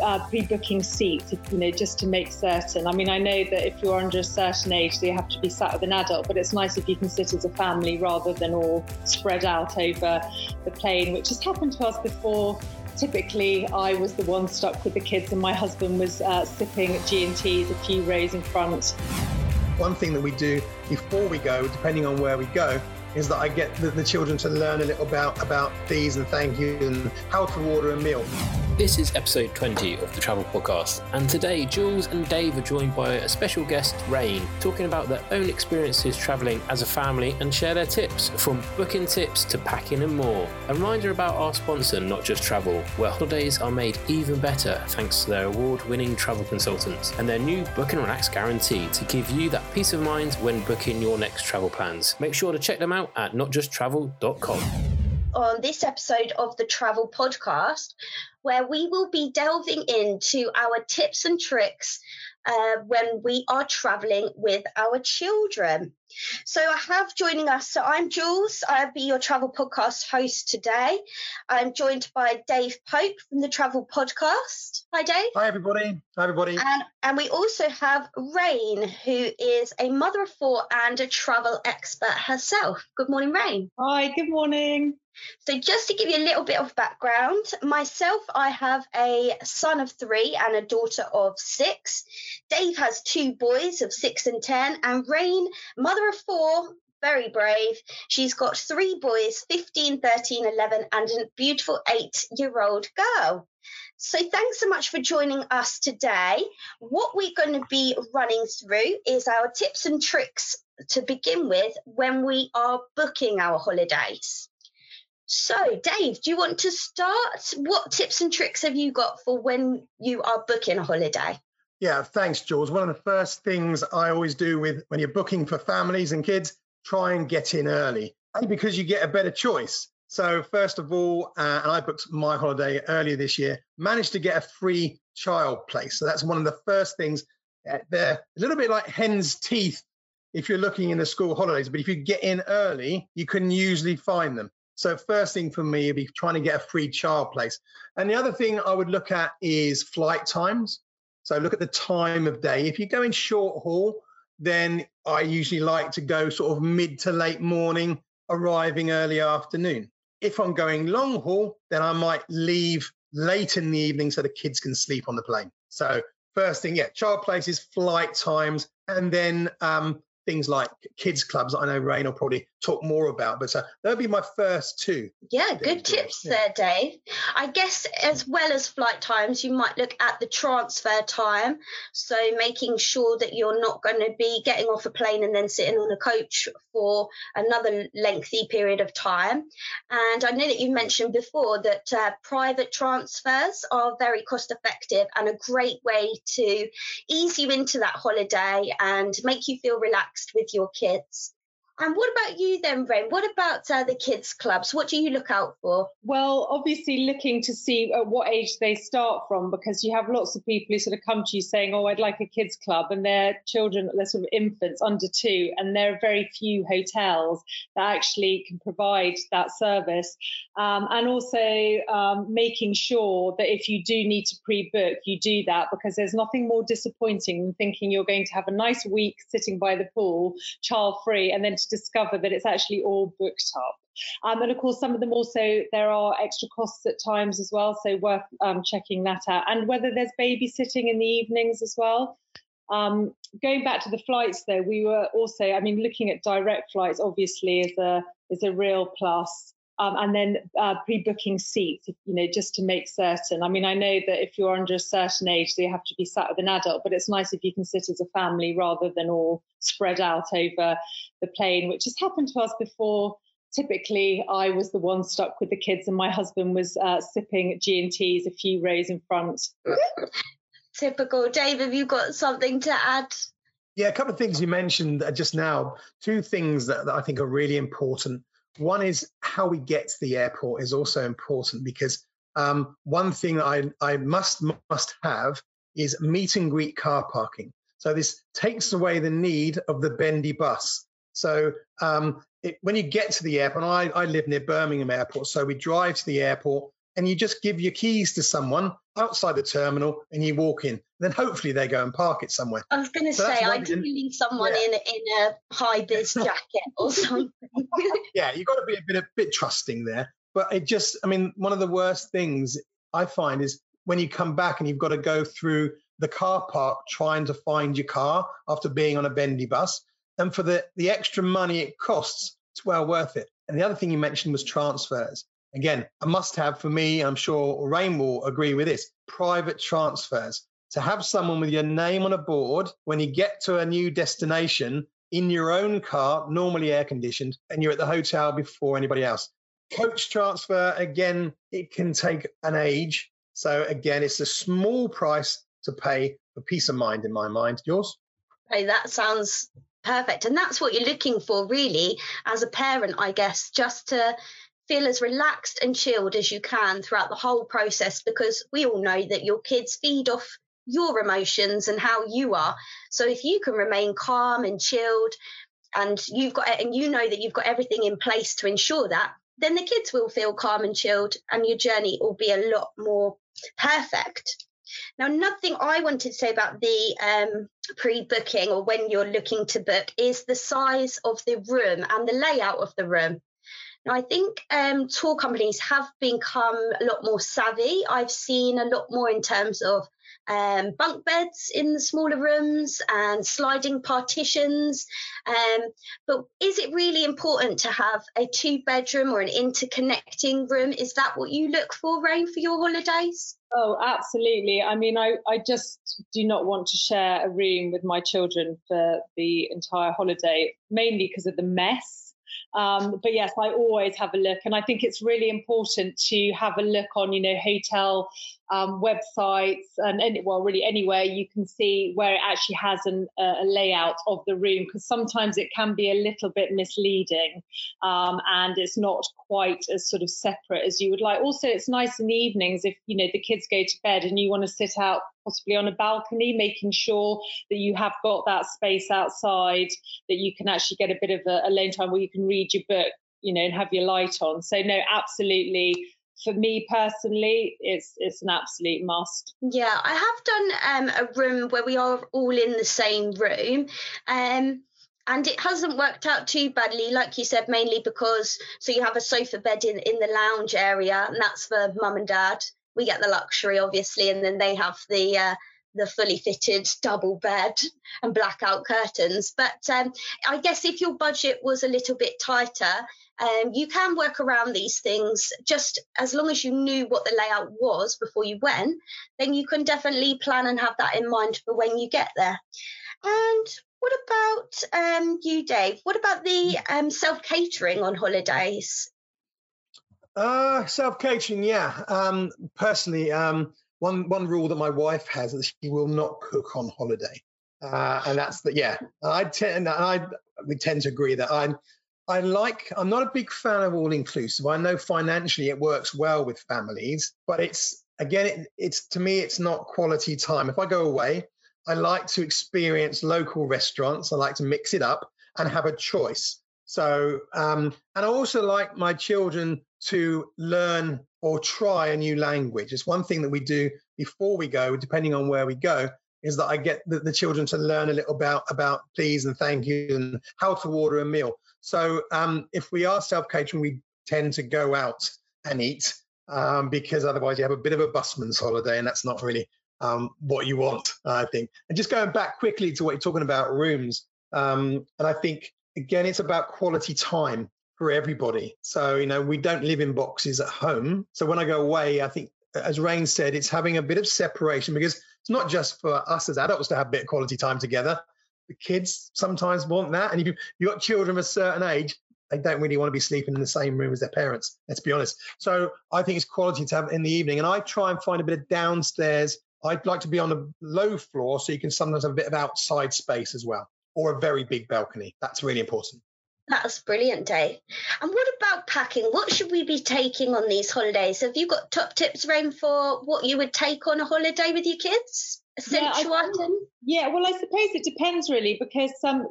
uh, pre-booking seats, you know, just to make certain. I mean, I know that if you're under a certain age, you have to be sat with an adult, but it's nice if you can sit as a family rather than all spread out over the plane, which has happened to us before typically I was the one stuck with the kids and my husband was uh, sipping G&Ts a few rows in front. One thing that we do before we go, depending on where we go, is that I get the, the children to learn a little about about please and thank you and how to order a meal. This is episode 20 of the Travel Podcast, and today Jules and Dave are joined by a special guest, Raine, talking about their own experiences travelling as a family and share their tips from booking tips to packing and more. A reminder about our sponsor, Not Just Travel, where holidays are made even better thanks to their award winning travel consultants and their new Book and Relax guarantee to give you that peace of mind when booking your next travel plans. Make sure to check them out at notjusttravel.com on this episode of the Travel Podcast, where we will be delving into our tips and tricks uh, when we are traveling with our children. So I have joining us. So I'm Jules. I'll be your travel podcast host today. I'm joined by Dave Pope from the Travel Podcast. Hi, Dave. Hi, everybody. Hi, everybody. And, and we also have Raine, who is a mother of four and a travel expert herself. Good morning, Raine. Hi, good morning. So, just to give you a little bit of background, myself, I have a son of three and a daughter of six. Dave has two boys of six and 10, and Raine, mother of four, very brave. She's got three boys 15, 13, 11, and a beautiful eight year old girl. So, thanks so much for joining us today. What we're going to be running through is our tips and tricks to begin with when we are booking our holidays. So, Dave, do you want to start? What tips and tricks have you got for when you are booking a holiday? Yeah, thanks, Jules. One of the first things I always do with when you're booking for families and kids, try and get in early, because you get a better choice. So, first of all, uh, and I booked my holiday earlier this year, managed to get a free child place. So that's one of the first things. Uh, they're a little bit like hen's teeth if you're looking in the school holidays, but if you get in early, you can usually find them. So first thing for me would be trying to get a free child place. And the other thing I would look at is flight times. So look at the time of day. If you're going short haul, then I usually like to go sort of mid to late morning, arriving early afternoon. If I'm going long haul, then I might leave late in the evening so the kids can sleep on the plane. So first thing, yeah, child places, flight times, and then um, things like kids clubs I know Raine will probably talk more about. But uh, that'll be my first two. Yeah, good tips yeah. there, Dave. I guess as well as flight times, you might look at the transfer time. So making sure that you're not going to be getting off a plane and then sitting on a coach for another lengthy period of time. And I know that you mentioned before that uh, private transfers are very cost effective and a great way to ease you into that holiday and make you feel relaxed with your kids. And what about you then, Ren? What about uh, the kids' clubs? What do you look out for? Well, obviously looking to see at what age they start from, because you have lots of people who sort of come to you saying, "Oh, I'd like a kids' club," and they're children, they're sort of infants under two, and there are very few hotels that actually can provide that service. Um, and also um, making sure that if you do need to pre-book, you do that because there's nothing more disappointing than thinking you're going to have a nice week sitting by the pool, child-free, and then to discover that it's actually all booked up. Um, and of course, some of them also, there are extra costs at times as well, so worth um, checking that out. And whether there's babysitting in the evenings as well. Um, going back to the flights, though, we were also, I mean, looking at direct flights obviously is a is a real plus. Um, and then uh, pre-booking seats, you know, just to make certain. I mean, I know that if you're under a certain age, you have to be sat with an adult, but it's nice if you can sit as a family rather than all spread out over the plane, which has happened to us before. Typically, I was the one stuck with the kids, and my husband was uh, sipping G and T's a few rows in front. Typical. Dave, have you got something to add? Yeah, a couple of things you mentioned just now. Two things that, that I think are really important one is how we get to the airport is also important because um, one thing I, I must must have is meet and greet car parking. So this takes away the need of the bendy bus. So um, it, when you get to the airport, I, I live near Birmingham Airport, so we drive to the airport. And you just give your keys to someone outside the terminal and you walk in. Then hopefully they go and park it somewhere. I was going to so say, ideally someone yeah. in, in a high vis jacket or something. yeah, you've got to be a bit, a bit trusting there. But it just, I mean, one of the worst things I find is when you come back and you've got to go through the car park trying to find your car after being on a bendy bus. And for the, the extra money it costs, it's well worth it. And the other thing you mentioned was transfers. Again, a must have for me, I'm sure Raine will agree with this private transfers. To have someone with your name on a board when you get to a new destination in your own car, normally air conditioned, and you're at the hotel before anybody else. Coach transfer, again, it can take an age. So, again, it's a small price to pay for peace of mind in my mind. Yours? Hey, that sounds perfect. And that's what you're looking for, really, as a parent, I guess, just to feel as relaxed and chilled as you can throughout the whole process because we all know that your kids feed off your emotions and how you are. So if you can remain calm and chilled and you've got and you know that you've got everything in place to ensure that, then the kids will feel calm and chilled and your journey will be a lot more perfect. Now, nothing I wanted to say about the um, pre-booking or when you're looking to book is the size of the room and the layout of the room. I think um, tour companies have become a lot more savvy. I've seen a lot more in terms of um, bunk beds in the smaller rooms and sliding partitions. Um, but is it really important to have a two bedroom or an interconnecting room? Is that what you look for, Raine, for your holidays? Oh, absolutely. I mean, I, I just do not want to share a room with my children for the entire holiday, mainly because of the mess um, but yes, I always have a look, and I think it's really important to have a look on, you know, hotel um, websites and any, well, really anywhere you can see where it actually has an, a layout of the room because sometimes it can be a little bit misleading um, and it's not quite as sort of separate as you would like. Also, it's nice in the evenings if you know the kids go to bed and you want to sit out possibly on a balcony, making sure that you have got that space outside that you can actually get a bit of a alone time where you can read your book, you know, and have your light on. So no, absolutely. For me personally, it's it's an absolute must. Yeah, I have done um, a room where we are all in the same room. Um, and it hasn't worked out too badly like you said mainly because so you have a sofa bed in in the lounge area and that's for mum and dad we get the luxury, obviously, and then they have the uh, the fully fitted double bed and blackout curtains. But um, I guess if your budget was a little bit tighter, um, you can work around these things just as long as you knew what the layout was before you went, then you can definitely plan and have that in mind for when you get there. And what about um, you, Dave? What about the um, self catering on holidays? Uh, self catering, yeah. Um, personally, um, one one rule that my wife has is she will not cook on holiday, uh, and that's that. Yeah, I tend, I we tend to agree that I'm. I like. I'm not a big fan of all inclusive. I know financially it works well with families, but it's again, it, it's to me, it's not quality time. If I go away, I like to experience local restaurants. I like to mix it up and have a choice. So, um, and I also like my children to learn or try a new language. It's one thing that we do before we go, depending on where we go, is that I get the, the children to learn a little about about please and thank you and how to order a meal. So um, if we are self catering, we tend to go out and eat um, because otherwise you have a bit of a busman's holiday, and that's not really um, what you want, I think. And just going back quickly to what you're talking about rooms, um, and I think again it's about quality time for everybody. So, you know, we don't live in boxes at home. So when I go away, I think, as Raine said, it's having a bit of separation because it's not just for us as adults to have a bit of quality time together. The kids sometimes want that. And if you, you've got children of a certain age, they don't really want to be sleeping in the same room as their parents, let's be honest. So I think it's quality to have in the evening. And I try and find a bit of downstairs. I'd like to be on a low floor so you can sometimes have a bit of outside space as well, or a very big balcony. That's really important. That's brilliant, Dave. And what about packing? What should we be taking on these holidays? Have you got top tips, Raine, for what you would take on a holiday with your kids? Essential yeah, item? Yeah, well, I suppose it depends really because um,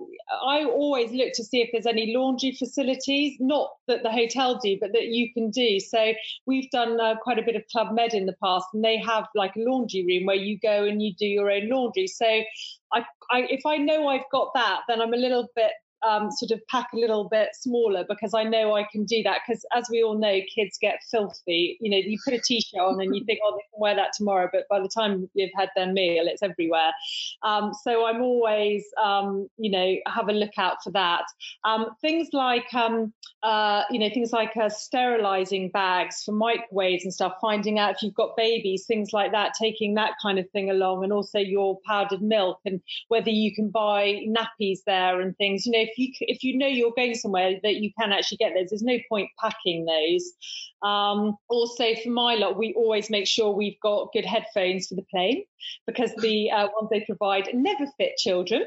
I always look to see if there's any laundry facilities, not that the hotel do, but that you can do. So we've done uh, quite a bit of Club Med in the past, and they have like a laundry room where you go and you do your own laundry. So I, I, if I know I've got that, then I'm a little bit um, sort of pack a little bit smaller because I know I can do that. Because as we all know, kids get filthy. You know, you put a t-shirt on and you think, oh, they can wear that tomorrow, but by the time you've had their meal, it's everywhere. Um, so I'm always, um, you know, have a look out for that. Um, things like, um, uh, you know, things like uh, sterilizing bags for microwaves and stuff. Finding out if you've got babies, things like that. Taking that kind of thing along, and also your powdered milk and whether you can buy nappies there and things. You know, if you if you know you're going somewhere that you can actually get those, there's no point packing those. Um, also, for my lot, we always make sure we've got good headphones for the plane because the uh, ones they provide never fit children.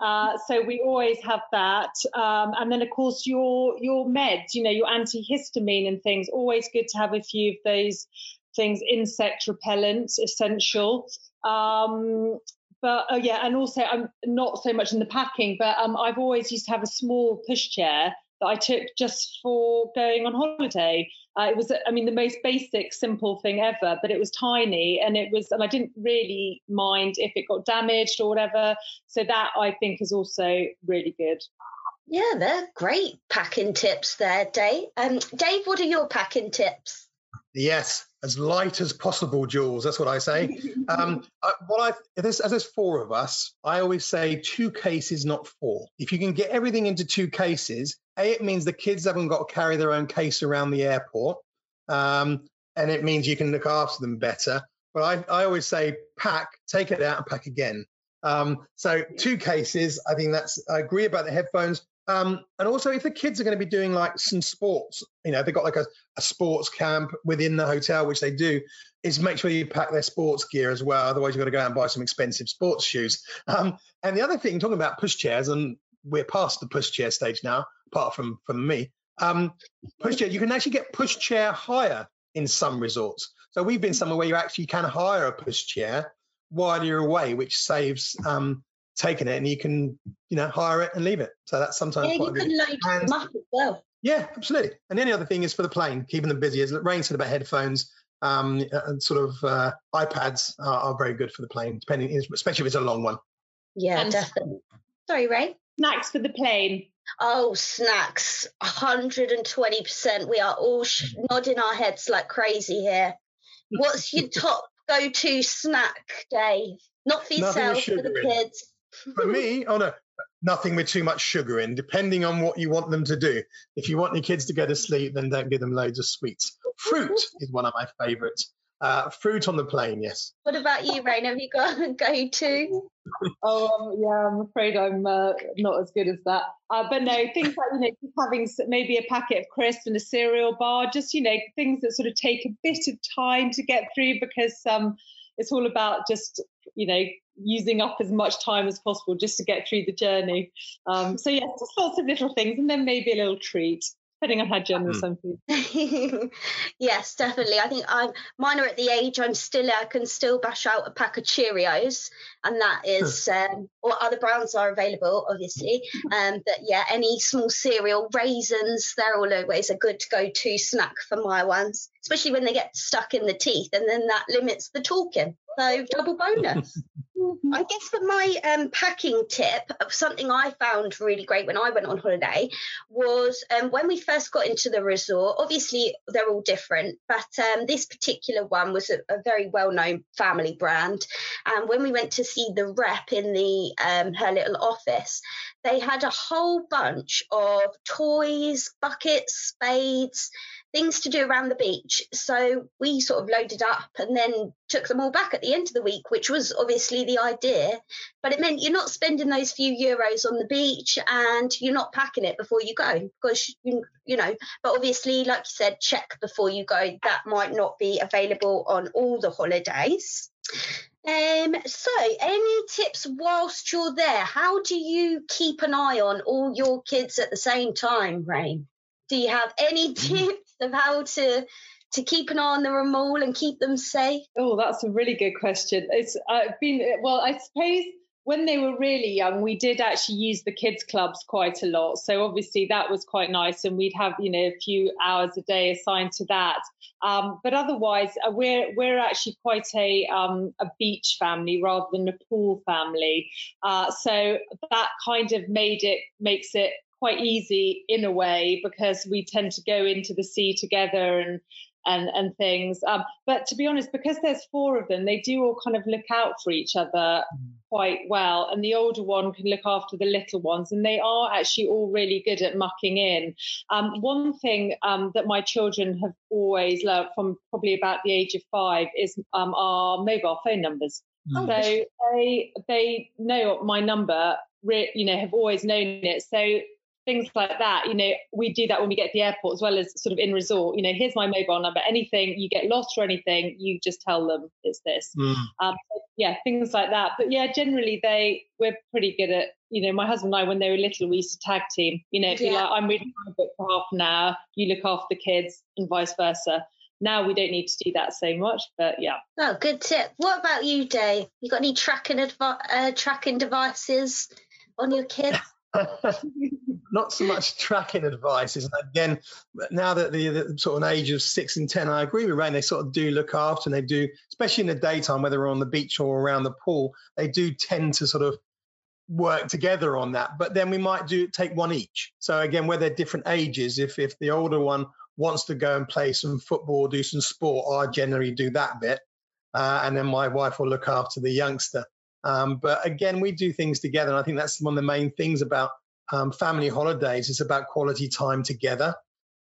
Uh, so we always have that, um, and then of course your your meds, you know, your antihistamine and things. Always good to have a few of those things. Insect repellent, essential. Um, but oh yeah, and also I'm not so much in the packing, but um, I've always used to have a small pushchair that I took just for going on holiday. Uh, it was, I mean, the most basic, simple thing ever, but it was tiny and it was, and I didn't really mind if it got damaged or whatever. So that I think is also really good. Yeah, they're great packing tips there, Dave. Um, Dave, what are your packing tips? Yes, as light as possible, Jules. That's what I say. um, I, what I as there's four of us, I always say two cases, not four. If you can get everything into two cases, a it means the kids haven't got to carry their own case around the airport, um, and it means you can look after them better. But I, I always say pack, take it out, and pack again. Um, so two cases. I think that's. I agree about the headphones. Um, and also, if the kids are going to be doing like some sports, you know, they've got like a, a, sports camp within the hotel, which they do, is make sure you pack their sports gear as well. Otherwise, you've got to go out and buy some expensive sports shoes. Um, and the other thing, talking about push chairs, and we're past the push chair stage now, apart from from me. Um, push chair, you can actually get push chair hire in some resorts. So we've been somewhere where you actually can hire a push chair while you're away, which saves um, taking it and you can, you know, hire it and leave it. So that's sometimes yeah, quite you can load them up as well. Yeah, absolutely. And the only other thing is for the plane, keeping them busy. As Raine said about headphones, um, and sort of uh, iPads are, are, very good for the plane, depending, especially if it's a long one. Yeah, and definitely. Sorry, Ray. Snacks for the plane. Oh, snacks, 120%. We are all sh- nodding our heads like crazy here. What's your top go to snack, Dave? Not for yourself, for the kids. For me, oh no, nothing with too much sugar in, depending on what you want them to do. If you want your kids to go to sleep, then don't give them loads of sweets. Fruit is one of my favourites. Uh, fruit on the plane, yes. What about you, Raine? Have you got a go to? oh, um, yeah, I'm afraid I'm uh, not as good as that. Uh, but no, things like, you know, just having maybe a packet of crisps and a cereal bar, just, you know, things that sort of take a bit of time to get through because um, it's all about just, you know, using up as much time as possible just to get through the journey. Um, so yeah, just lots of little things, and then maybe a little treat. Depending on how generous mm. I'm feeling. yes, definitely. I think I'm mine are at the age I'm still I can still bash out a pack of Cheerios, and that is um, or other brands are available, obviously. Um, but yeah, any small cereal, raisins, they're all always a good go-to snack for my ones, especially when they get stuck in the teeth, and then that limits the talking. So double bonus. I guess for my um, packing tip, something I found really great when I went on holiday was um, when we first got into the resort. Obviously, they're all different, but um, this particular one was a, a, very well-known family brand. And when we went to see the rep in the um, her little office, they had a whole bunch of toys, buckets, spades, things to do around the beach. So we sort of loaded up and then took them all back at the end of the week, which was obviously the idea. But it meant you're not spending those few euros on the beach and you're not packing it before you go because you, you know. But obviously, like you said, check before you go. That might not be available on all the holidays. Um, so, any tips whilst you're there? How do you keep an eye on all your kids at the same time, Raine? Do you have any mm. tips of how to to keep an eye on them all and keep them safe? Oh, that's a really good question. It's I've been well, I suppose when they were really young, we did actually use the kids clubs quite a lot. So obviously that was quite nice, and we'd have you know a few hours a day assigned to that. Um, but otherwise, uh, we're we're actually quite a um, a beach family rather than a pool family. Uh, so that kind of made it makes it quite easy in a way because we tend to go into the sea together and and and things. Um, but to be honest, because there's four of them, they do all kind of look out for each other mm. quite well. And the older one can look after the little ones, and they are actually all really good at mucking in. Um, one thing um, that my children have always loved from probably about the age of five is um, our mobile phone numbers. Mm. So they they know my number. You know, have always known it. So things like that. You know, we do that when we get to the airport as well as sort of in resort. You know, here's my mobile number. Anything you get lost or anything, you just tell them it's this. Mm. Um, yeah, things like that. But yeah, generally they we're pretty good at. You know, my husband and I, when they were little, we used to tag team. You know, yeah. you like, I'm reading my book for half an hour, you look after the kids, and vice versa. Now we don't need to do that so much, but yeah. Oh, good tip. What about you, Dave? You got any tracking advi- uh, tracking devices on your kids? not so much tracking advice. Is again, now that the, the, sort of age of six and ten, I agree with Raine. They sort of do look after, and they do, especially in the daytime, whether we're on the beach or around the pool, they do tend to sort of work together on that. But then we might do take one each. So again, where they're different ages, if if the older one wants to go and play some football, do some sport, I generally do that bit, uh, and then my wife will look after the youngster. Um, but again, we do things together. And I think that's one of the main things about um, family holidays. It's about quality time together.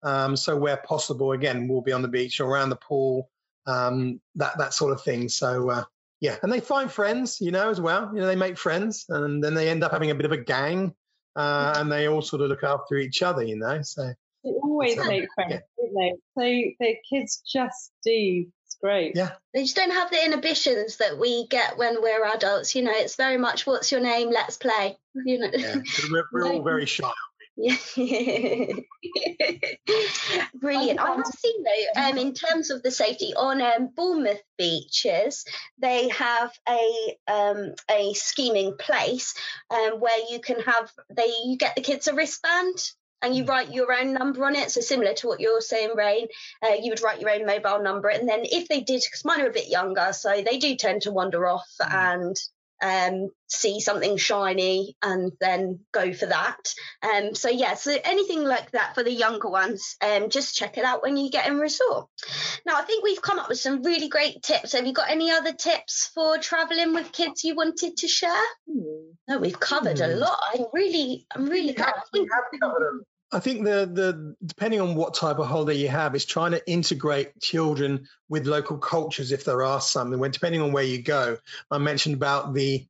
Um, so where possible, again, we'll be on the beach or around the pool, um, that that sort of thing. So uh, yeah, and they find friends, you know, as well. You know, they make friends, and then they end up having a bit of a gang, uh, and they all sort of look after each other, you know. So they always make friends, yeah. don't they? So the kids just do great. Yeah. They just don't have the inhibitions that we get when we're adults. You know, it's very much what's your name, let's play. You know. Yeah. We're, we're all very shy. Yeah. Brilliant. I have seen though, um, in terms of the safety on um, Bournemouth beaches, they have a um, a scheming place um, where you can have they you get the kids a wristband and you write your own number on it. So similar to what you're saying, Raine, uh, you would write your own mobile number, and then if they did, because mine are a bit younger, so they do tend to wander off mm. and um, see something shiny and then go for that. Um, so yeah, so anything like that for the younger ones, um, just check it out when you get in resort. Now I think we've come up with some really great tips. Have you got any other tips for traveling with kids you wanted to share? Hmm. No, we've covered hmm. a lot. I'm really, I'm really. We have, we have covered I think the the depending on what type of holiday you have is trying to integrate children with local cultures if there are some. And when depending on where you go, I mentioned about the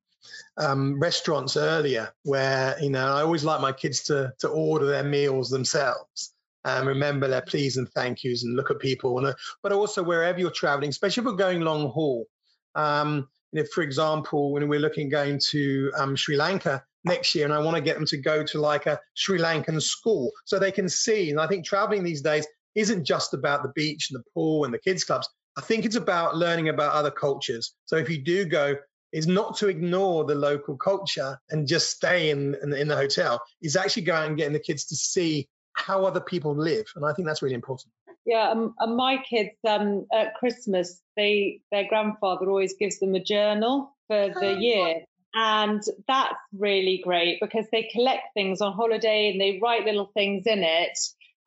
um, restaurants earlier, where you know I always like my kids to to order their meals themselves and remember their please and thank yous and look at people. And, uh, but also wherever you're traveling, especially if we're going long haul. Um, know, for example, when we're looking going to um, Sri Lanka, next year and I want to get them to go to like a Sri Lankan school so they can see. And I think traveling these days isn't just about the beach and the pool and the kids clubs. I think it's about learning about other cultures. So if you do go, is not to ignore the local culture and just stay in, in, in the hotel. Is actually go out and getting the kids to see how other people live, and I think that's really important. Yeah, um, and my kids um, at Christmas, they their grandfather always gives them a journal for the oh, year, and that's really great because they collect things on holiday and they write little things in it.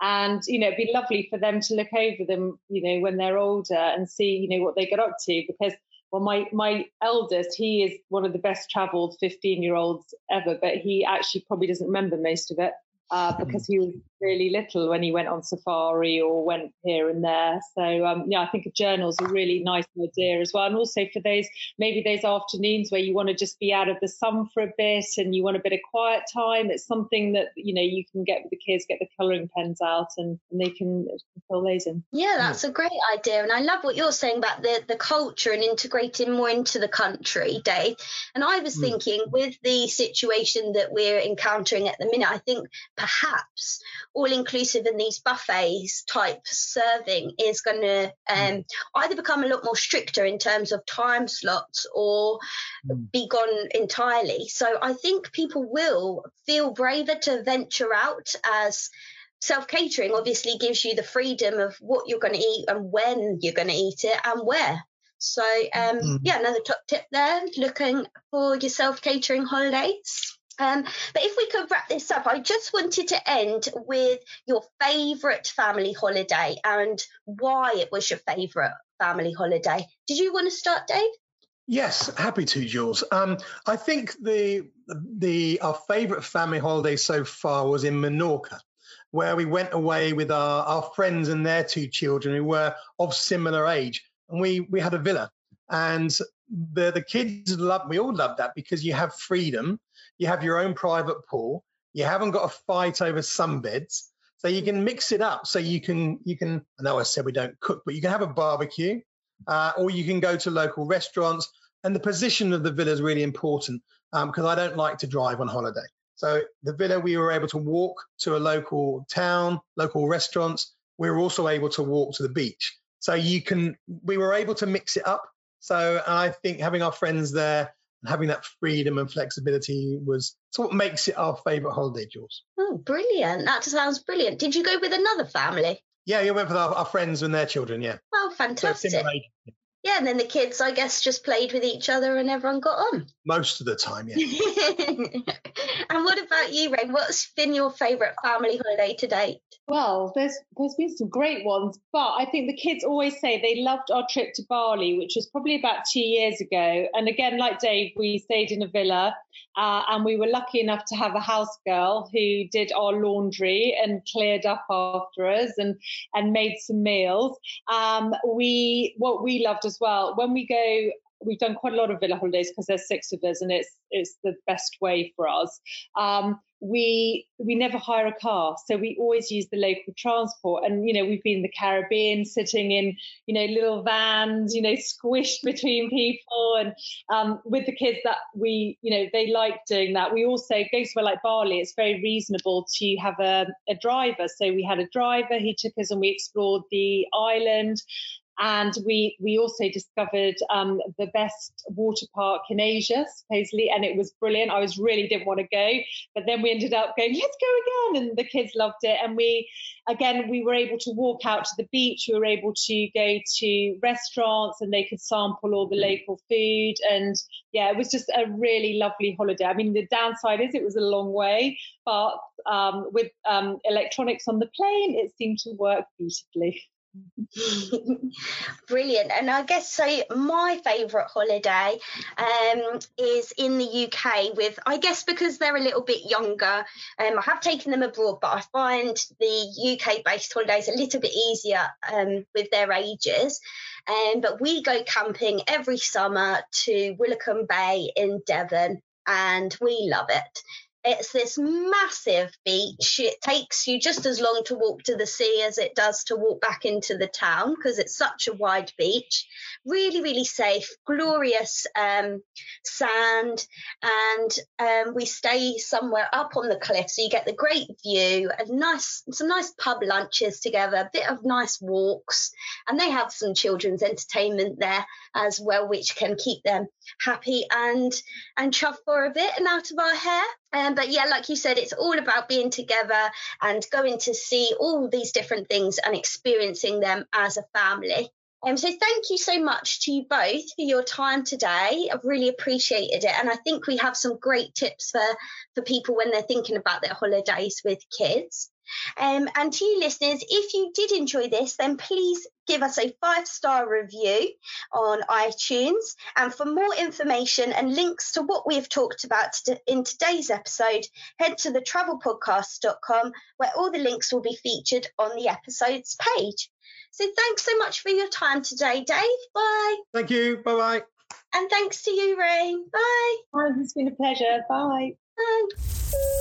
And, you know, it'd be lovely for them to look over them, you know, when they're older and see, you know, what they get up to. Because, well, my, my eldest, he is one of the best traveled 15 year olds ever, but he actually probably doesn't remember most of it uh, because he was really little when he went on safari or went here and there. So um, yeah, I think a journal's a really nice idea as well. And also for those maybe those afternoons where you want to just be out of the sun for a bit and you want a bit of quiet time, it's something that you know you can get with the kids, get the colouring pens out, and, and they can fill those in. Yeah, that's a great idea, and I love what you're saying about the the culture and integrating more into the country, Dave. And I was mm. thinking with the situation that we're encountering at the minute, I think perhaps all inclusive in these buffets type serving is going to um, either become a lot more stricter in terms of time slots or mm. be gone entirely. So I think people will feel braver to venture out as self catering obviously gives you the freedom of what you're going to eat and when you're going to eat it and where. So, um, mm. yeah, another top tip there looking for your self catering holidays. Um, but if we could wrap this up, I just wanted to end with your favourite family holiday and why it was your favourite family holiday. Did you want to start, Dave? Yes, happy to, Jules. Um, I think the the our favourite family holiday so far was in Menorca, where we went away with our, our friends and their two children who were of similar age, and we we had a villa, and the the kids love we all loved that because you have freedom you have your own private pool. You haven't got a fight over sunbeds. So you can mix it up. So you can you can. I know I said we don't cook, but you can have a barbecue, uh, or you can go to local restaurants. And the position of the villa is really important because um, I don't like to drive on holiday. So the villa, we were able to walk to a local town, local restaurants. We were also able to walk to the beach. So you can. We were able to mix it up. So I think having our friends there and having that freedom and flexibility was so what makes it our favourite holiday, Jules. Oh, brilliant! That sounds brilliant. Did you go with another family? Yeah, we went with our, our friends and their children. Yeah. Oh, fantastic! So yeah, and then the kids, I guess, just played with each other and everyone got on. Most of the time, yeah. and what about you, Ray? What's been your favourite family holiday to date? Well, there's there's been some great ones, but I think the kids always say they loved our trip to Bali, which was probably about two years ago. And again, like Dave, we stayed in a villa, uh, and we were lucky enough to have a house girl who did our laundry and cleared up after us and and made some meals. Um, we what we loved as well. When we go, we've done quite a lot of villa holidays because there's six of us, and it's it's the best way for us. Um, we we never hire a car, so we always use the local transport. And you know, we've been in the Caribbean, sitting in you know little vans, you know, squished between people, and um, with the kids that we you know they like doing that. We also go somewhere like Bali. It's very reasonable to have a, a driver. So we had a driver. He took us and we explored the island. And we we also discovered um, the best water park in Asia, supposedly, and it was brilliant. I was really didn't want to go, but then we ended up going, let's go again, and the kids loved it. And we, again, we were able to walk out to the beach. We were able to go to restaurants, and they could sample all the local food. And yeah, it was just a really lovely holiday. I mean, the downside is it was a long way, but um, with um, electronics on the plane, it seemed to work beautifully. Brilliant. And I guess so. My favourite holiday um, is in the UK with, I guess, because they're a little bit younger. Um, I have taken them abroad, but I find the UK based holidays a little bit easier um, with their ages. Um, but we go camping every summer to Woolacombe Bay in Devon and we love it. It's this massive beach. It takes you just as long to walk to the sea as it does to walk back into the town because it's such a wide beach. Really, really safe, glorious um, sand, and um, we stay somewhere up on the cliff, so you get the great view, a nice, some nice pub lunches together, a bit of nice walks, and they have some children's entertainment there as well, which can keep them happy and and chuffed for a bit and out of our hair. Um, but yeah, like you said, it's all about being together and going to see all these different things and experiencing them as a family. Um, so thank you so much to you both for your time today. I've really appreciated it. And I think we have some great tips for, for people when they're thinking about their holidays with kids. Um, and to you listeners, if you did enjoy this, then please give us a five star review on iTunes. And for more information and links to what we've talked about in today's episode, head to thetravelpodcast.com where all the links will be featured on the episode's page. So thanks so much for your time today, Dave. Bye. Thank you. Bye bye. And thanks to you, Ray. Bye. Oh, it's been a pleasure. Bye. Bye.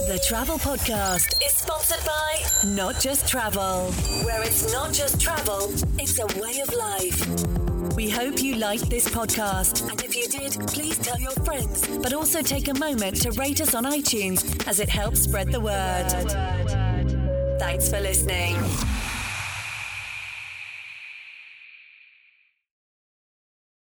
The Travel Podcast is sponsored by Not Just Travel, where it's not just travel, it's a way of life. We hope you liked this podcast, and if you did, please tell your friends, but also take a moment to rate us on iTunes as it helps spread the word. Thanks for listening.